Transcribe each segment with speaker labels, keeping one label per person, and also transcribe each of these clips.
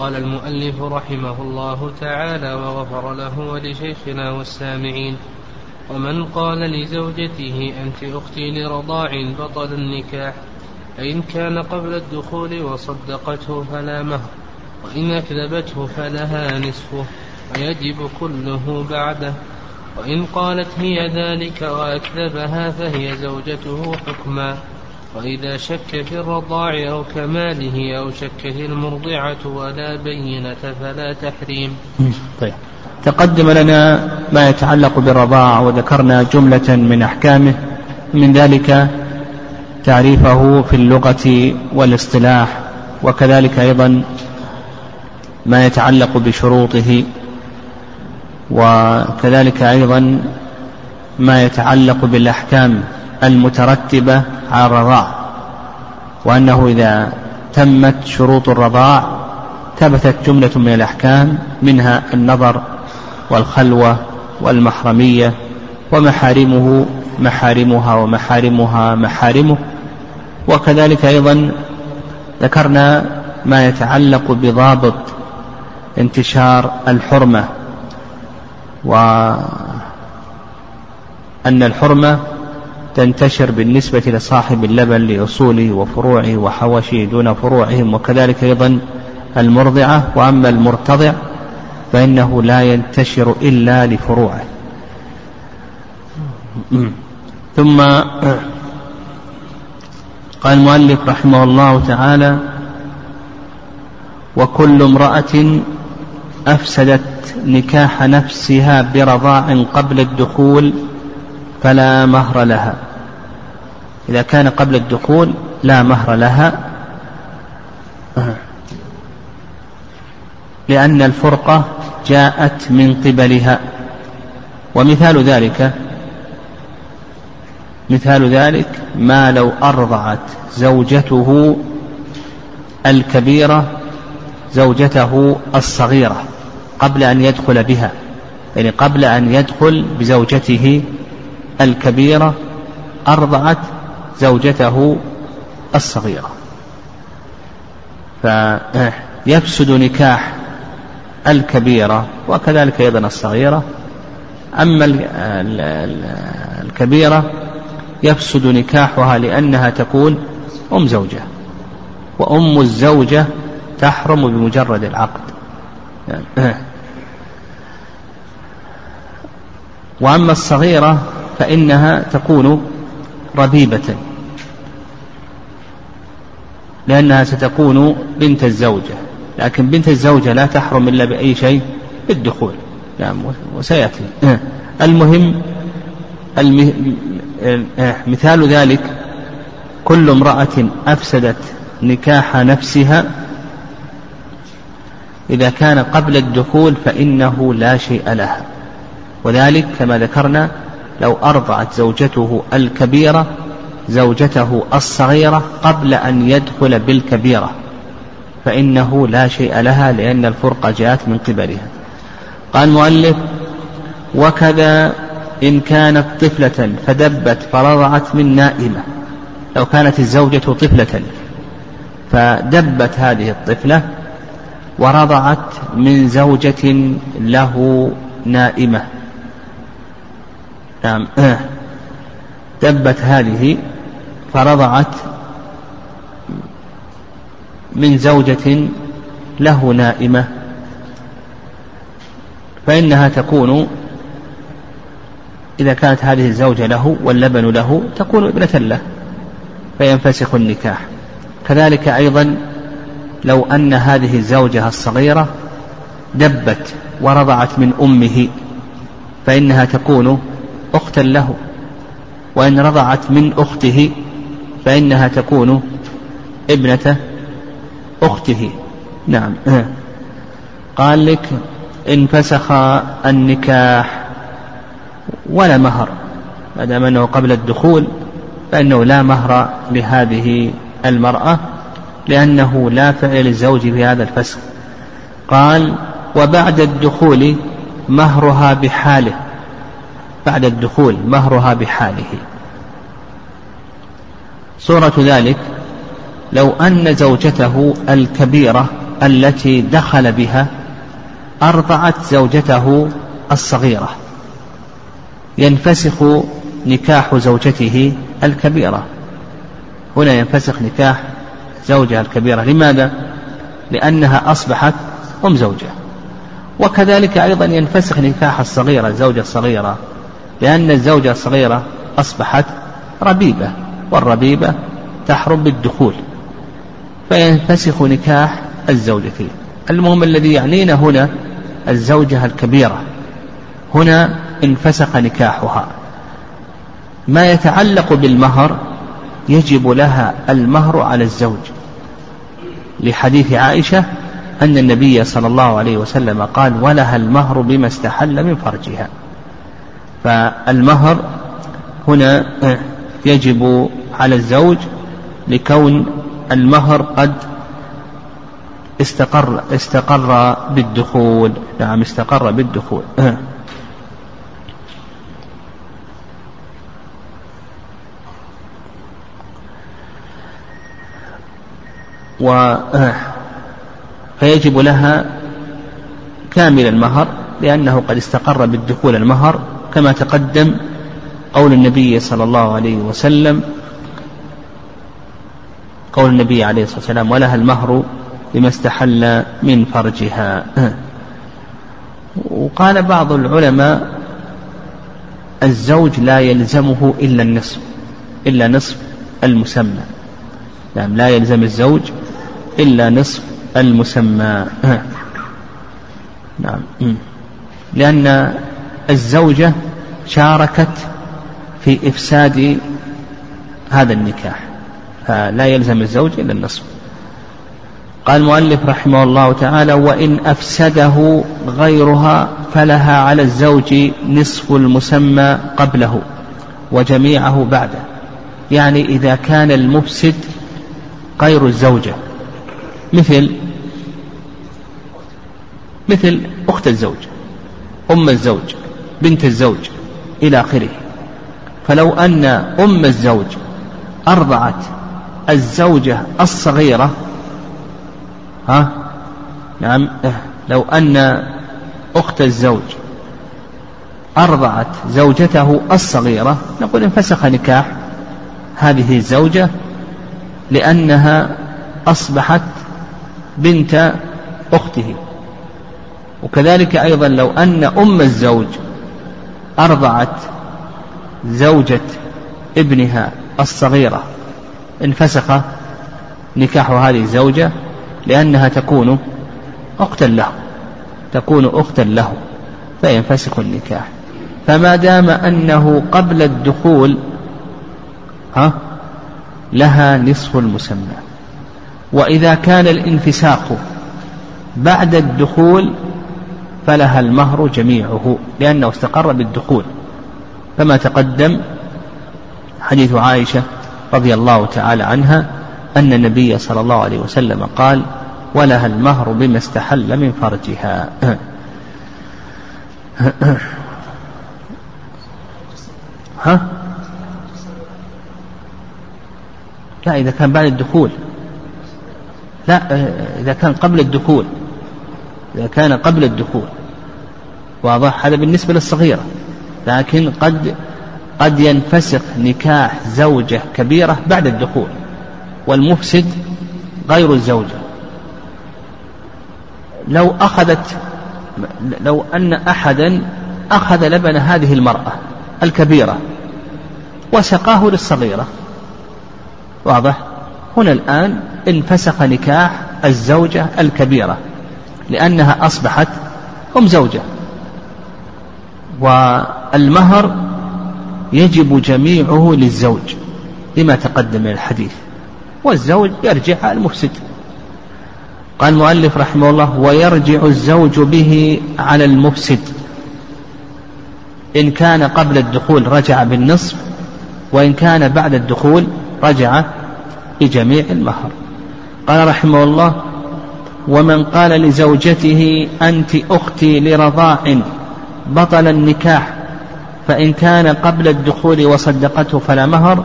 Speaker 1: قال المؤلف رحمه الله تعالى وغفر له ولشيخنا والسامعين ومن قال لزوجته أنت أختي لرضاع بطل النكاح فإن كان قبل الدخول وصدقته فلا مهر وإن أكذبته فلها نصفه ويجب كله بعده وإن قالت هي ذلك وأكذبها فهي زوجته حكما وإذا شك في الرضاع أو كماله أو شكت المرضعة ولا بينة فلا تحريم.
Speaker 2: طيب. تقدم لنا ما يتعلق بالرضاع وذكرنا جملة من أحكامه. من ذلك تعريفه في اللغة والاصطلاح وكذلك أيضا ما يتعلق بشروطه وكذلك أيضا ما يتعلق بالأحكام. المترتبة على الرضاع وأنه إذا تمت شروط الرضاع ثبتت جملة من الأحكام منها النظر والخلوة والمحرمية ومحارمه محارمها ومحارمها محارمه. وكذلك أيضا ذكرنا ما يتعلق بضابط انتشار الحرمة وأن الحرمة تنتشر بالنسبة لصاحب اللبن لأصوله وفروعه وحوشه دون فروعهم وكذلك أيضا المرضعة وأما المرتضع فإنه لا ينتشر إلا لفروعه. ثم قال المؤلف رحمه الله تعالى وكل امرأة أفسدت نكاح نفسها برضاع قبل الدخول فلا مهر لها. إذا كان قبل الدخول لا مهر لها. لأن الفرقة جاءت من قبلها. ومثال ذلك مثال ذلك ما لو أرضعت زوجته الكبيرة زوجته الصغيرة قبل أن يدخل بها يعني قبل أن يدخل بزوجته الكبيرة أرضعت زوجته الصغيرة. فيفسد نكاح الكبيرة وكذلك أيضا الصغيرة. أما الكبيرة يفسد نكاحها لأنها تكون أم زوجة وأم الزوجة تحرم بمجرد العقد. وأما الصغيرة فإنها تكون ربيبة. لأنها ستكون بنت الزوجة. لكن بنت الزوجة لا تحرم إلا بأي شيء بالدخول. نعم وسيأتي. المهم مثال ذلك كل امرأة أفسدت نكاح نفسها إذا كان قبل الدخول فإنه لا شيء لها. وذلك كما ذكرنا لو أرضعت زوجته الكبيرة زوجته الصغيرة قبل أن يدخل بالكبيرة فإنه لا شيء لها لأن الفرقة جاءت من قبلها. قال المؤلف وكذا إن كانت طفلة فدبت فرضعت من نائمة. لو كانت الزوجة طفلة فدبت هذه الطفلة ورضعت من زوجة له نائمة. نعم. دبت هذه فرضعت من زوجة له نائمة فإنها تكون إذا كانت هذه الزوجة له واللبن له تكون ابنة له فينفسخ النكاح. كذلك أيضا لو أن هذه الزوجة الصغيرة دبت ورضعت من أمه فإنها تكون أختا له وإن رضعت من أخته فإنها تكون ابنة أخته. نعم. قال لك إن فسخ النكاح ولا مهر ما دام أنه قبل الدخول فإنه لا مهر لهذه المرأة لأنه لا فعل للزوج في هذا الفسخ. قال وبعد الدخول مهرها بحاله. بعد الدخول مهرها بحاله. صورة ذلك لو أن زوجته الكبيرة التي دخل بها أرضعت زوجته الصغيرة. ينفسخ نكاح زوجته الكبيرة. هنا ينفسخ نكاح زوجها الكبيرة. لماذا؟ لأنها أصبحت أم زوجة. وكذلك أيضا ينفسخ نكاح الصغيرة الزوجة الصغيرة. لأن الزوجة الصغيرة أصبحت ربيبة والربيبة تحرم بالدخول فينفسخ نكاح الزوجتين. المهم الذي يعنينا هنا الزوجة الكبيرة. هنا انفسخ نكاحها. ما يتعلق بالمهر يجب لها المهر على الزوج. لحديث عائشة أن النبي صلى الله عليه وسلم قال ولها المهر بما استحل من فرجها. فالمهر هنا يجب على الزوج لكون المهر قد استقر استقر بالدخول. نعم استقر بالدخول. و فيجب لها كامل المهر لأنه قد استقر بالدخول المهر. كما تقدم قول النبي صلى الله عليه وسلم قول النبي عليه الصلاة والسلام ولها المهر لما استحل من فرجها. وقال بعض العلماء الزوج لا يلزمه إلا النصف إلا نصف المسمى. نعم لا يلزم الزوج إلا نصف المسمى. نعم. لأن الزوجة شاركت في إفساد هذا النكاح فلا يلزم الزوج إلا النصف. قال المؤلف رحمه الله تعالى وإن أفسده غيرها فلها على الزوج نصف المسمى قبله وجميعه بعده. يعني إذا كان المفسد غير الزوجة. مثل مثل أخت الزوج أم الزوج. بنت الزوج إلى آخره. فلو أن أم الزوج أرضعت الزوجة الصغيرة ها؟ نعم لو أن أخت الزوج أرضعت زوجته الصغيرة نقول انفسخ نكاح هذه الزوجة لأنها أصبحت بنت أخته. وكذلك أيضا لو أن أم الزوج أرضعت زوجة ابنها الصغيرة. انفسخ نكاح هذه الزوجة لأنها تكون أختا له تكون أختا له فينفسخ النكاح. فما دام أنه قبل الدخول ها لها نصف المسمى. وإذا كان الانفساق بعد الدخول فلها المهر جميعه لأنه استقر بالدخول. كما تقدم حديث عائشة رضي الله تعالى عنها أن النبي صلى الله عليه وسلم قال ولها المهر بما استحل من فرجها. ها؟ لا إذا كان بعد الدخول. لا إذا كان قبل الدخول. إذا كان قبل الدخول. واضح؟ هذا بالنسبة للصغيرة. لكن قد قد ينفسخ نكاح زوجة كبيرة بعد الدخول. والمفسد غير الزوجة. لو أخذت لو أن أحدا أخذ لبن هذه المرأة الكبيرة وسقاه للصغيرة. واضح؟ هنا الآن انفسخ نكاح الزوجة الكبيرة. لأنها أصبحت أم زوجة. والمهر يجب جميعه للزوج لما تقدم من الحديث. والزوج يرجع على المفسد. قال المؤلف رحمه الله ويرجع الزوج به على المفسد. إن كان قبل الدخول رجع بالنصف وإن كان بعد الدخول رجع بجميع المهر. قال رحمه الله ومن قال لزوجته أنت أختي لرضاع بطل النكاح فإن كان قبل الدخول وصدقته فلا مهر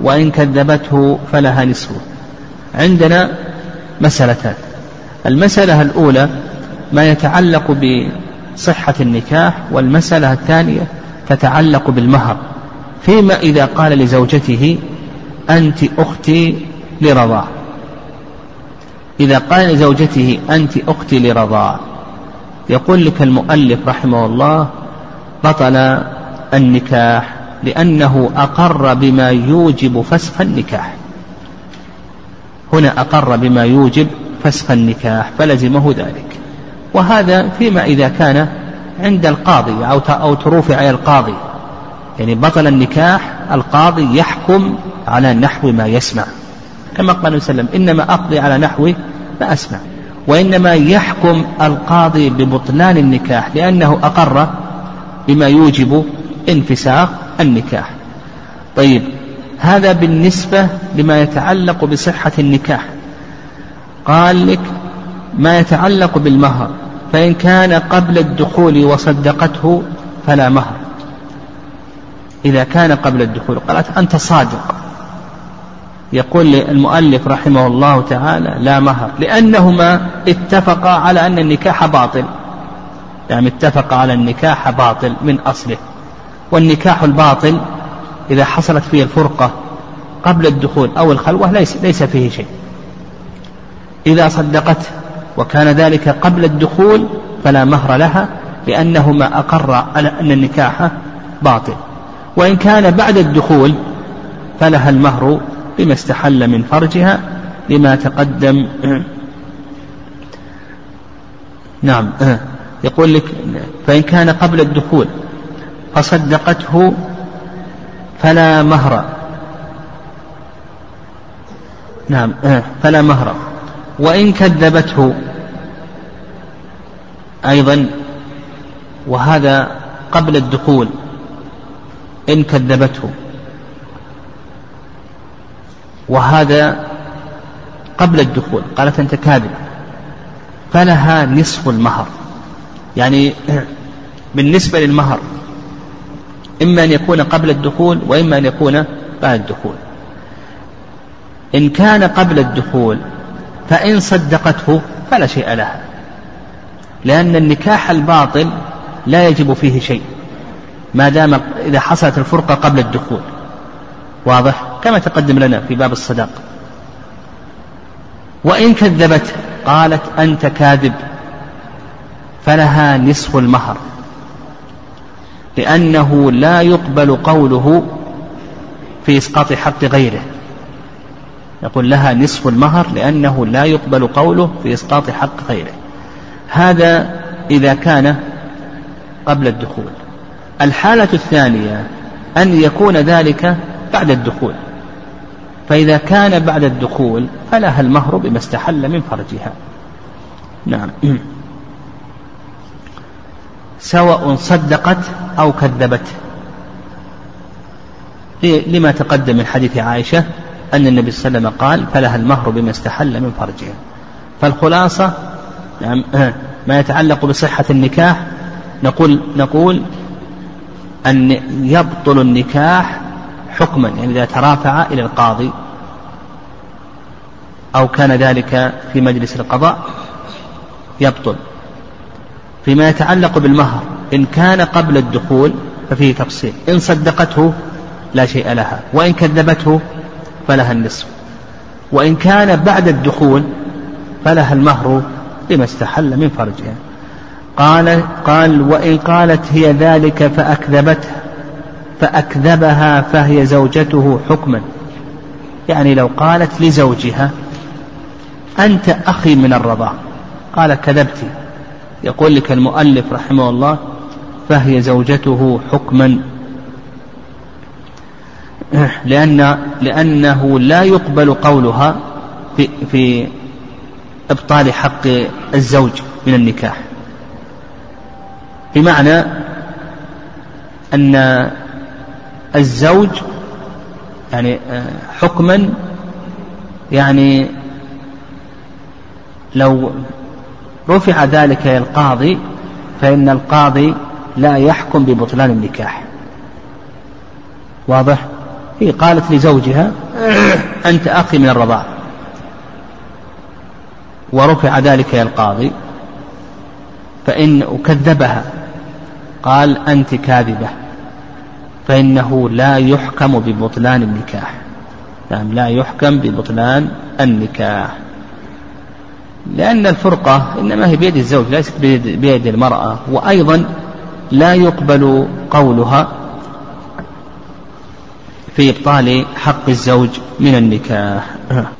Speaker 2: وإن كذبته فلها نصفه عندنا مسألتان. المسألة الأولى ما يتعلق بصحة النكاح والمسألة الثانية تتعلق بالمهر. فيما إذا قال لزوجته أنت أختي لرضاع. إذا قال لزوجته أنت أختي لرضاع يقول لك المؤلف رحمه الله بطل النكاح لأنه أقر بما يوجب فسخ النكاح. هنا أقر بما يوجب فسخ النكاح فلزمه ذلك. وهذا فيما إذا كان عند القاضي أو أو ترفع إلى القاضي. يعني بطل النكاح القاضي يحكم على نحو ما يسمع. كما قال النبي صلى الله عليه وسلم إنما أقضي على نحو ما أسمع وإنما يحكم القاضي ببطلان النكاح لأنه أقر بما يوجب انفساخ النكاح. طيب هذا بالنسبة لما يتعلق بصحة النكاح. قال لك ما يتعلق بالمهر فإن كان قبل الدخول وصدقته فلا مهر. إذا كان قبل الدخول قالت أنت صادق. يقول المؤلف رحمه الله تعالى لا مهر لأنهما اتفقا على أن النكاح باطل. يعني اتفقا على النكاح باطل من أصله. والنكاح الباطل إذا حصلت فيه الفرقة قبل الدخول أو الخلوة ليس, ليس فيه شيء. إذا صدقته وكان ذلك قبل الدخول فلا مهر لها لأنهما أقر على أن النكاح باطل. وإن كان بعد الدخول فلها المهر بما استحل من فرجها لما تقدم. نعم. يقول لك فإن كان قبل الدخول فصدقته فلا مهر. نعم. فلا مهر. وإن كذبته أيضا وهذا قبل الدخول إن كذبته. وهذا قبل الدخول قالت أنت كاذب. فلها نصف المهر. يعني بالنسبة للمهر إما أن يكون قبل الدخول وإما أن يكون بعد الدخول. إن كان قبل الدخول فإن صدقته فلا شيء لها. لأن النكاح الباطل لا يجب فيه شيء ما دام إذا حصلت الفرقة قبل الدخول. واضح؟ كما تقدم لنا في باب الصداق. وإن كذبت قالت أنت كاذب فلها نصف المهر. لأنه لا يقبل قوله في إسقاط حق غيره. يقول لها نصف المهر لأنه لا يقبل قوله في إسقاط حق غيره. هذا إذا كان قبل الدخول. الحالة الثانية أن يكون ذلك بعد الدخول. فإذا كان بعد الدخول فلها المهر بما استحل من فرجها. نعم. سواء صدقت أو كذبت. لما تقدم من حديث عائشة أن النبي صلى الله عليه وسلم قال فلها المهر بما استحل من فرجها. فالخلاصة نعم ما يتعلق بصحة النكاح نقول نقول أن يبطل النكاح حكما يعني إذا ترافع إلى القاضي أو كان ذلك في مجلس القضاء يبطل. فيما يتعلق بالمهر إن كان قبل الدخول ففيه تفصيل إن صدقته لا شيء لها وإن كذبته فلها النصف وإن كان بعد الدخول فلها المهر لما استحل من فرجها. قال قال وإن قالت هي ذلك فأكذبته فأكذبها فهي زوجته حكما. يعني لو قالت لزوجها أنت أخي من الرضاع. قال كذبت. يقول لك المؤلف رحمه الله فهي زوجته حكما. لأن لأنه لا يقبل قولها في, في إبطال حق الزوج من النكاح. بمعنى أن الزوج يعني حكما يعني لو رفع ذلك إلى القاضي فإن القاضي لا يحكم ببطلان النكاح. واضح؟ هي قالت لزوجها أنت أخي من الرضاعة ورفع ذلك إلى القاضي فإن كذبها قال أنت كاذبة. فإنه لا يحكم ببطلان النكاح. نعم لا يحكم ببطلان النكاح. لأن الفرقة إنما هي بيد الزوج ليست بيد المرأة. وأيضا لا يقبل قولها في إبطال حق الزوج من النكاح.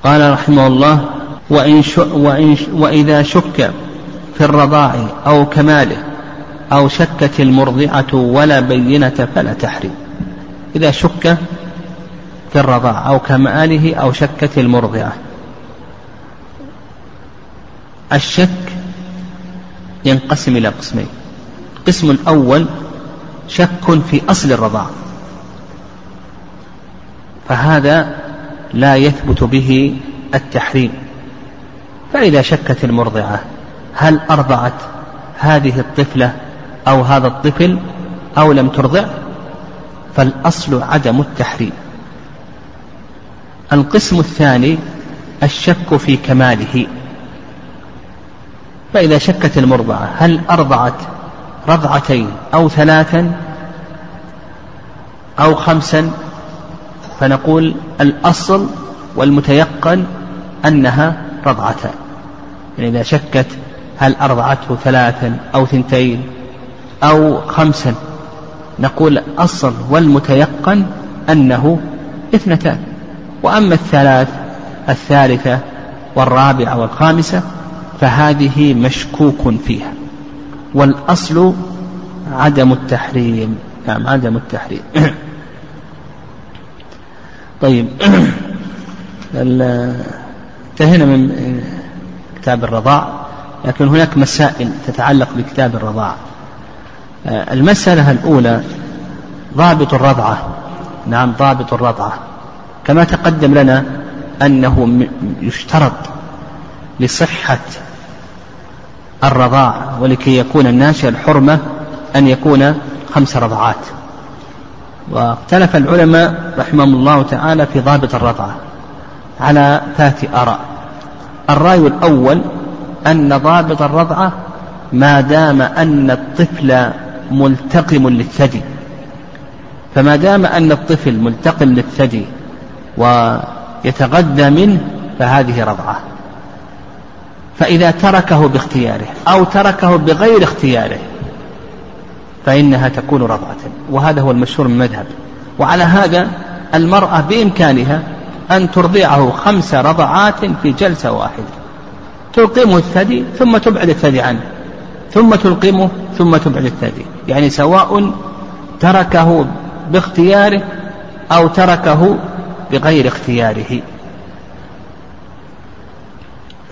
Speaker 2: قال رحمه الله وإن, وإن وإذا شك في الرضاع أو كماله أو شكت المرضعة ولا بينة فلا تحريم إذا شك في الرضاع أو كمآله أو شكت المرضعة. الشك ينقسم إلى قسمين. القسم الأول شك في أصل الرضاع. فهذا لا يثبت به التحريم. فإذا شكت المرضعة هل أرضعت هذه الطفلة أو هذا الطفل أو لم ترضع فالأصل عدم التحريم. القسم الثاني الشك في كماله. فإذا شكت المرضعة هل أرضعت رضعتين أو ثلاثا أو خمسا؟ فنقول الأصل والمتيقن أنها رضعتان يعني إذا شكت هل أرضعته ثلاثا أو ثنتين؟ أو خمسا. نقول الأصل والمتيقن أنه اثنتان. وأما الثلاث الثالثة والرابعة والخامسة فهذه مشكوك فيها. والأصل عدم التحريم. نعم عدم التحريم. طيب. انتهينا من كتاب الرضاع لكن هناك مسائل تتعلق بكتاب الرضاع. المسألة الأولى ضابط الرضعة. نعم ضابط الرضعة. كما تقدم لنا أنه يشترط لصحة الرضاع ولكي يكون الناشئ الحرمة أن يكون خمس رضعات. واختلف العلماء رحمهم الله تعالى في ضابط الرضعة على ثلاث آراء. الرأي الأول أن ضابط الرضعة ما دام أن الطفل ملتقم للثدي. فما دام أن الطفل ملتقم للثدي ويتغذى منه فهذه رضعة. فإذا تركه باختياره أو تركه بغير اختياره فإنها تكون رضعة. وهذا هو المشهور من المذهب وعلى هذا المرأة بإمكانها أن ترضعه خمس رضعات في جلسة واحدة. تلقمه الثدي ثم تبعد الثدي عنه. ثم تلقمه ثم تبعد الثدي يعني سواء تركه باختياره أو تركه بغير اختياره.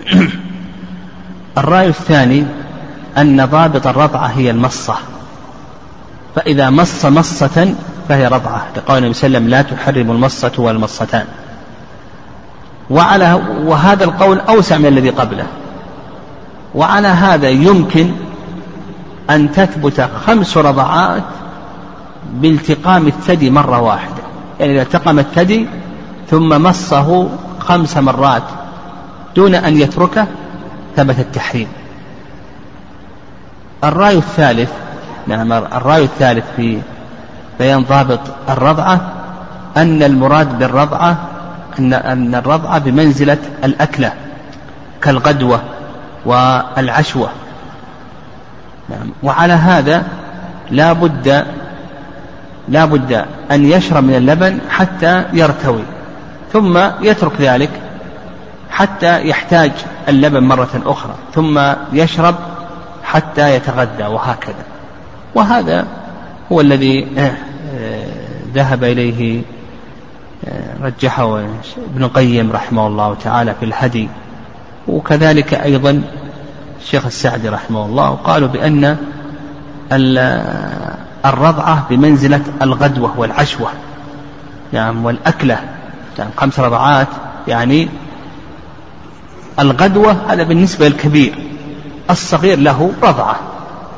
Speaker 2: الرأي الثاني أن ضابط الرضعة هي المصة. فإذا مص مصة فهي رضعة. لقول النبي صلى الله عليه وسلم لا تحرم المصة والمصتان. وعلى وهذا القول أوسع من الذي قبله. وعلى هذا يمكن أن تثبت خمس رضعات بالتقام الثدي مرة واحدة. يعني إذا التقم الثدي ثم مصه خمس مرات دون أن يتركه ثبت التحريم. الرأي الثالث نعم الرأي الثالث في بيان ضابط الرضعة أن المراد بالرضعة أن أن الرضعة بمنزلة الأكلة كالغدوة والعشوة. نعم. وعلى هذا لا بد لا بد أن يشرب من اللبن حتى يرتوي ثم يترك ذلك حتى يحتاج اللبن مرة أخرى ثم يشرب حتى يتغذى وهكذا. وهذا هو الذي آه، آه، ذهب إليه آه، رجحه ابن القيم رحمه الله تعالى في الهدي وكذلك أيضا الشيخ السعدي رحمه الله قالوا بأن الرضعة بمنزلة الغدوة والعشوة يعني والأكلة يعني خمس رضعات يعني الغدوة هذا بالنسبة للكبير الصغير له رضعة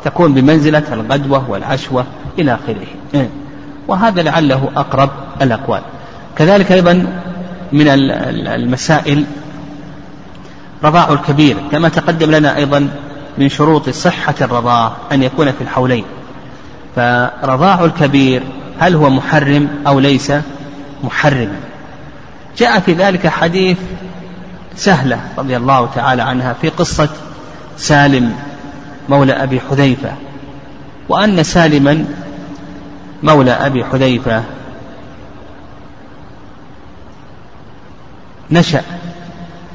Speaker 2: تكون بمنزلة الغدوة والعشوة إلى آخره إيه. وهذا لعله أقرب الأقوال كذلك أيضا من المسائل رضاع الكبير كما تقدم لنا أيضا من شروط صحة الرضاع أن يكون في الحولين. فرضاع الكبير هل هو محرم أو ليس محرما جاء في ذلك حديث سهلة رضي الله تعالى عنها في قصة سالم مولى أبي حذيفة. وأن سالما مولى أبي حذيفة نشأ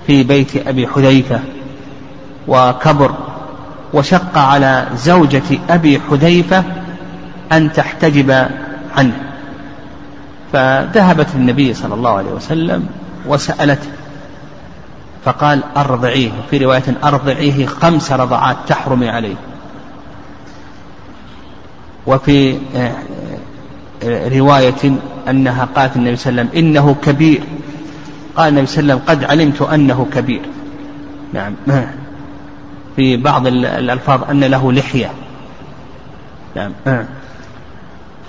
Speaker 2: في بيت أبي حذيفة وكبر وشق على زوجة أبي حذيفة أن تحتجب عنه. فذهبت للنبي صلى الله عليه وسلم وسألته فقال أرضعيه في رواية أرضعيه خمس رضعات تحرمي عليه. وفي آه، آه، رواية أنها قالت النبي صلى الله عليه وسلم إنه كبير. قال النبي صلى الله عليه وسلم قد علمت أنه كبير. نعم. في بعض الألفاظ أن له لحية. نعم.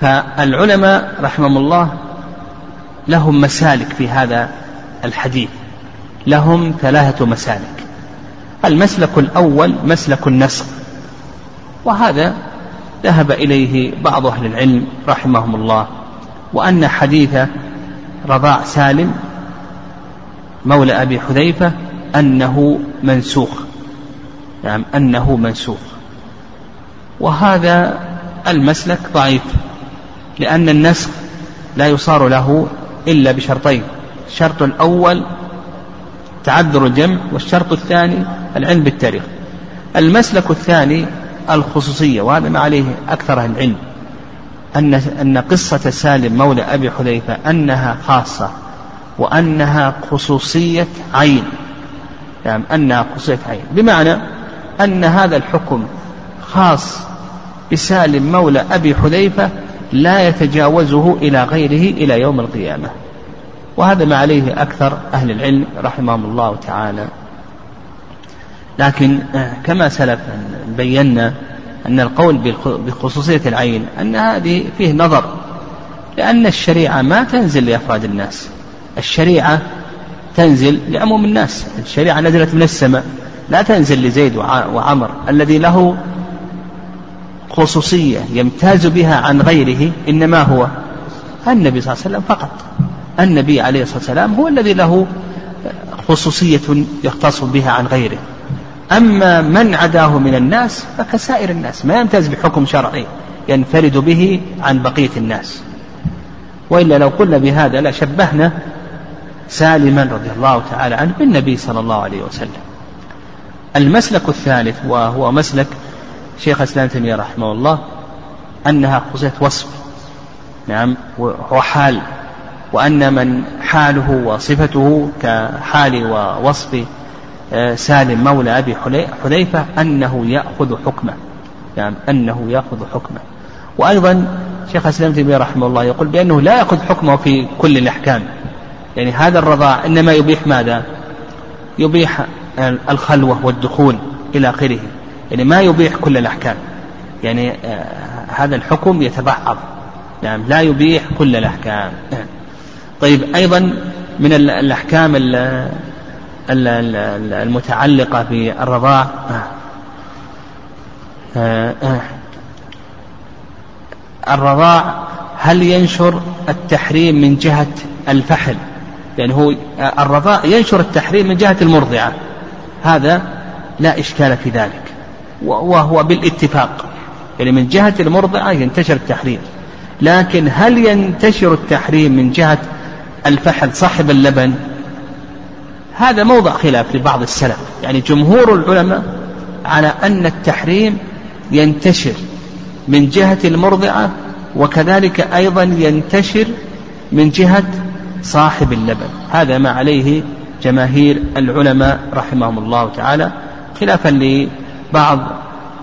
Speaker 2: فالعلماء رحمهم الله لهم مسالك في هذا الحديث. لهم ثلاثة مسالك. المسلك الأول مسلك النسخ. وهذا ذهب إليه بعض أهل العلم رحمهم الله. وأن حديث رضاع سالم مولى أبي حذيفة أنه منسوخ. نعم أنه منسوخ. وهذا المسلك ضعيف لأن النسخ لا يصار له إلا بشرطين الشرط الأول تعذر الجمع والشرط الثاني العلم بالتاريخ. المسلك الثاني الخصوصية وهذا ما عليه أكثر أهل العلم أن أن قصة سالم مولى أبي حذيفة أنها خاصة. وأنها خصوصية عين. يعني أنها خصوصية عين. بمعنى أن هذا الحكم خاص بسالم مولى أبي حذيفة لا يتجاوزه إلى غيره إلى يوم القيامة. وهذا ما عليه أكثر أهل العلم رحمهم الله تعالى. لكن آه، كما سلف بينا أن القول بخصوصية العين أن هذه فيه نظر لأن الشريعة ما تنزل لأفراد الناس. الشريعة تنزل لعموم الناس. الشريعة نزلت من السماء لا تنزل لزيد وعمر. الذي له خصوصية يمتاز بها عن غيره إنما هو النبي صلى الله عليه وسلم فقط. النبي عليه الصلاة والسلام هو الذي له خصوصية يختص بها عن غيره. أما من عداه من الناس فكسائر الناس ما يمتاز بحكم شرعي ينفرد به عن بقية الناس. وإلا لو قلنا بهذا لشبهنا سالما رضي الله تعالى عنه بالنبي صلى الله عليه وسلم. المسلك الثالث وهو مسلك شيخ الإسلام تيمية رحمه الله أنها خصوصية وصف. نعم وحال وأن من حاله وصفته كحال ووصف آه، سالم مولى أبي حذيفة أنه يأخذ حكمه. يعني أنه يأخذ حكمه. وأيضا شيخ الإسلام تيمية رحمه الله يقول بأنه لا يأخذ حكمه في كل الأحكام. يعني هذا الرضاع إنما يبيح ماذا؟ يبيح الخلوة والدخول إلى آخره. يعني ما يبيح كل الأحكام. يعني آه، هذا الحكم يتبعض. نعم لا يبيح كل الأحكام. طيب أيضا من الأحكام المتعلقة بالرضاع آه، آه، الرضاع هل ينشر التحريم من جهة الفحل؟ يعني هو الرضاع ينشر التحريم من جهة المرضعة. هذا لا إشكال في ذلك. وهو بالاتفاق. يعني من جهة المرضعة ينتشر التحريم. لكن هل ينتشر التحريم من جهة الفحل صاحب اللبن؟ هذا موضع خلاف لبعض السلف. يعني جمهور العلماء على أن التحريم ينتشر من جهة المرضعة وكذلك أيضا ينتشر من جهة صاحب اللبن. هذا ما عليه جماهير العلماء رحمهم الله تعالى خلافا لبعض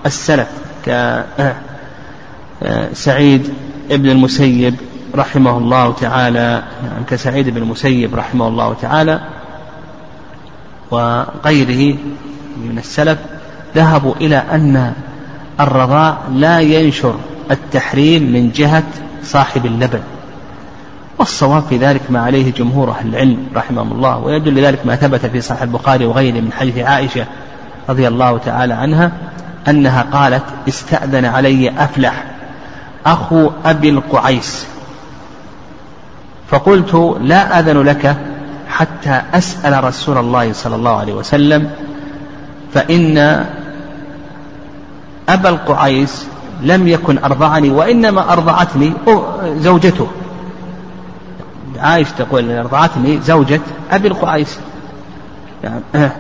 Speaker 2: السلف كسعيد ابن المسيب رحمه الله تعالى نعم كسعيد بن المسيب رحمه الله تعالى وغيره من السلف ذهبوا إلى أن الرضاع لا ينشر التحريم من جهة صاحب اللبن. والصواب في ذلك ما عليه جمهور أهل العلم رحمهم الله ويدل ذلك ما ثبت في صحيح البخاري وغيره من حديث عائشة رضي الله تعالى عنها أنها قالت استأذن علي أفلح أخو أبي القعيس. فقلت لا آذن لك حتى أسأل رسول الله صلى الله عليه وسلم فإن أبا القعيس لم يكن أرضعني وإنما أرضعتني زوجته. عائشة تقول أرضعتني زوجة أبي القعيس يعني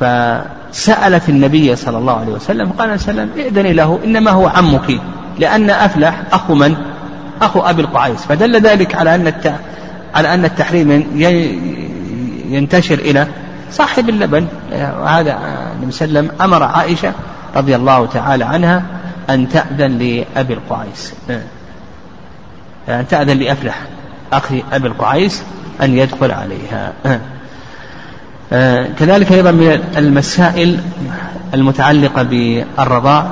Speaker 2: فسألت النبي صلى الله عليه وسلم قال وسلم ائذني له إنما هو عمك لأن أفلح أخو من؟ أخو أبي القعيس فدل ذلك على أن على أن التحريم ينتشر إلى صاحب اللبن. وهذا النبي صلى الله عليه وسلم أمر عائشة رضي الله تعالى عنها أن تأذن لأبي القعيس أن تأذن لأفلح. أخي أبي القعيس أن يدخل عليها. كذلك أيضا من المسائل المتعلقة بالرضاع.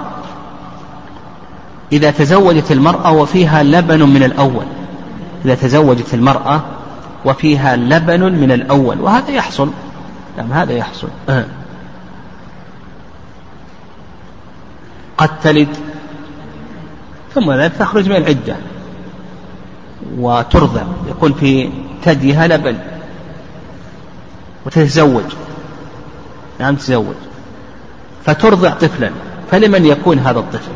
Speaker 2: إذا تزوجت المرأة وفيها لبن من الأول. إذا تزوجت المرأة وفيها لبن من الأول. وهذا يحصل. نعم هذا يحصل. قد تلد ثم لا تخرج من العدة. وترضع يكون في ثديها لبن وتتزوج. نعم تتزوج. فترضع طفلا فلمن يكون هذا الطفل؟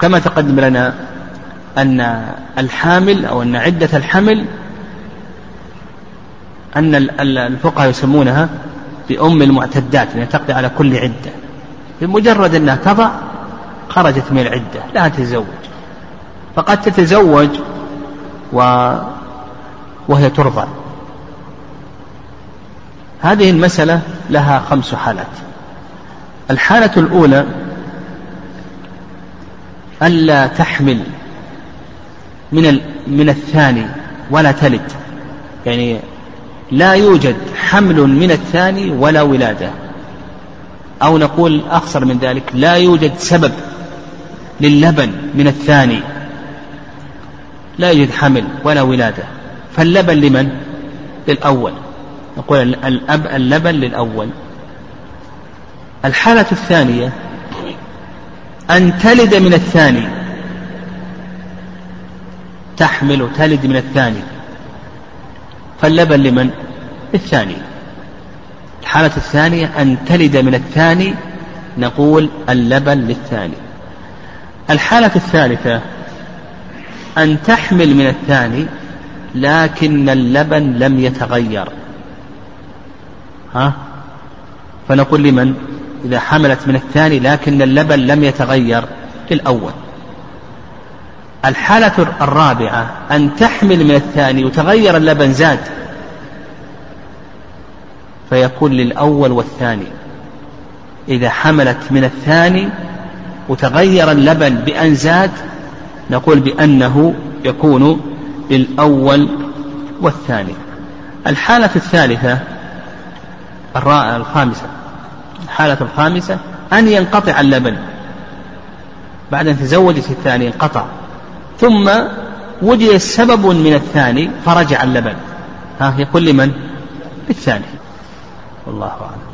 Speaker 2: كما تقدم لنا أن الحامل أو أن عدة الحمل أن الفقهاء يسمونها بأم المعتدات لأنها تقضي على كل عدة. بمجرد أنها تضع خرجت من العدة لا تتزوج. فقد تتزوج و وهي ترضع. هذه المسألة لها خمس حالات. الحالة الأولى ألا تحمل من من الثاني ولا تلد. يعني لا يوجد حمل من الثاني ولا ولادة. أو نقول أخصر من ذلك لا يوجد سبب للبن من الثاني لا يوجد حمل ولا ولادة. فاللبن لمن؟ للأول. نقول الأب اللبن للأول. الحالة الثانية أن تلد من الثاني. تحمل تلد من الثاني. فاللبن لمن؟ للثاني. الحالة الثانية أن تلد من الثاني نقول اللبن للثاني. الحالة الثالثة أن تحمل من الثاني لكن اللبن لم يتغير. ها؟ فنقول لمن؟ إذا حملت من الثاني لكن اللبن لم يتغير للأول. الحالة الرابعة أن تحمل من الثاني وتغير اللبن زاد. فيكون للأول والثاني. إذا حملت من الثاني وتغير اللبن بأن زاد نقول بأنه يكون للأول والثاني. الحالة الثالثة الخامسة. الحالة الخامسة أن ينقطع اللبن. بعد أن تزوجت الثاني انقطع. ثم وجد سبب من الثاني فرجع اللبن. ها يقول لمن؟ للثاني. والله أعلم.